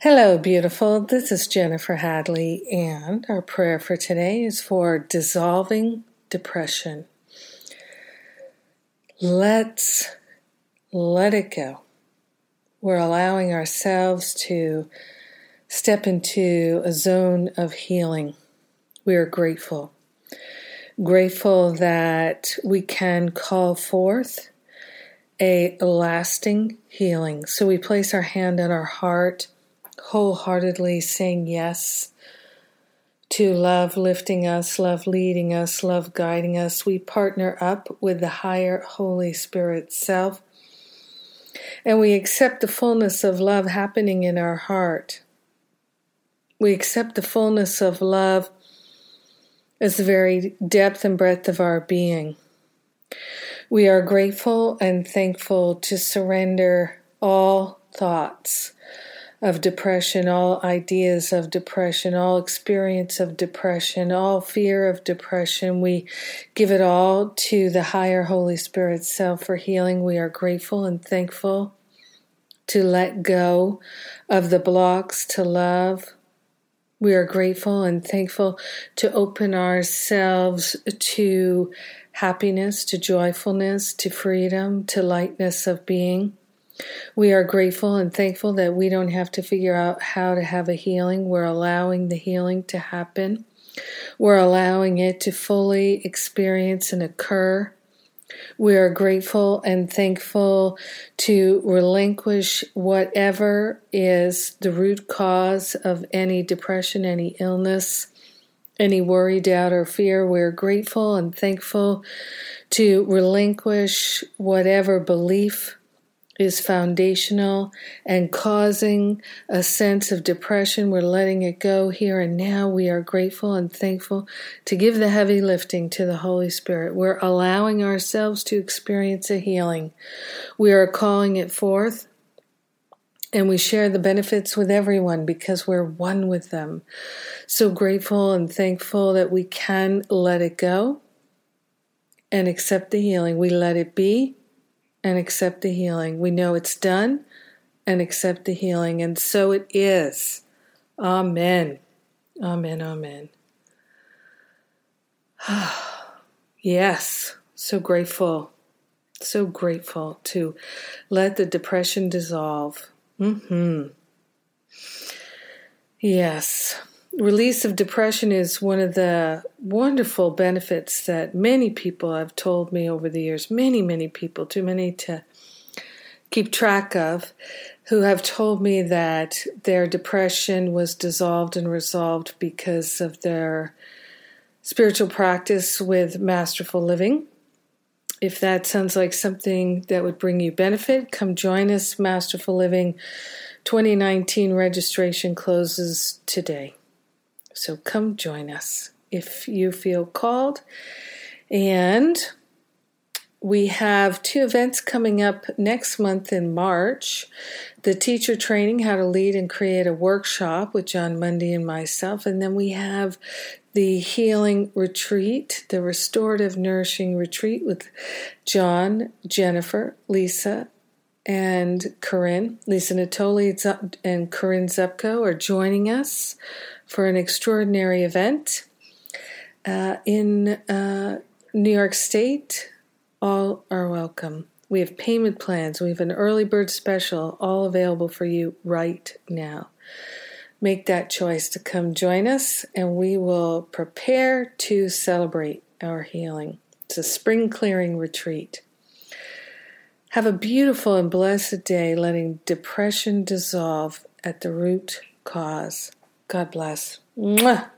Hello, beautiful. This is Jennifer Hadley, and our prayer for today is for dissolving depression. Let's let it go. We're allowing ourselves to step into a zone of healing. We are grateful. Grateful that we can call forth a lasting healing. So we place our hand on our heart wholeheartedly saying yes to love lifting us, love leading us, love guiding us. We partner up with the higher Holy Spirit self and we accept the fullness of love happening in our heart. We accept the fullness of love as the very depth and breadth of our being. We are grateful and thankful to surrender all thoughts of depression, all ideas of depression, all experience of depression, all fear of depression. We give it all to the higher Holy Spirit self for healing. We are grateful and thankful to let go of the blocks to love. We are grateful and thankful to open ourselves to happiness, to joyfulness, to freedom, to lightness of being. We are grateful and thankful that we don't have to figure out how to have a healing. We're allowing the healing to happen. We're allowing it to fully experience and occur. We are grateful and thankful to relinquish whatever is the root cause of any depression, any illness, any worry, doubt, or fear. We're grateful and thankful to relinquish whatever belief is foundational and causing a sense of depression. We're letting it go here and now. We are grateful and thankful to give the heavy lifting to the Holy Spirit. We're allowing ourselves to experience a healing. We are calling it forth. And we share the benefits with everyone because we're one with them. So grateful and thankful that we can let it go and accept the healing. We let it be and accept the healing. We know it's done and accept the healing. And so it is. Amen. Amen. Amen. yes. So grateful. So grateful to let the depression dissolve. Mm-hmm. Yes. Release of depression is one of the wonderful benefits that many people have told me over the years, many, many people, too many to keep track of, who have told me that their depression was dissolved and resolved because of their spiritual practice with masterful living. If that sounds like something that would bring you benefit, come join us. Masterful Living 2019 registration closes today. So come join us if you feel called. And we have two events coming up next month in March the teacher training, how to lead and create a workshop with Jon Mundy and myself. And then we have the healing retreat, the restorative nourishing retreat with Jon, Jennifer, Lisa, and Corinne. Lisa Natoli and Corinne Zupko are joining us for an extraordinary event uh, in uh, New York State. All are welcome. We have payment plans. We have an early bird special, all available for you right now. Make that choice to come join us, and we will prepare to celebrate our healing. It's a spring clearing retreat. Have a beautiful and blessed day, letting depression dissolve at the root cause. God bless. Mwah.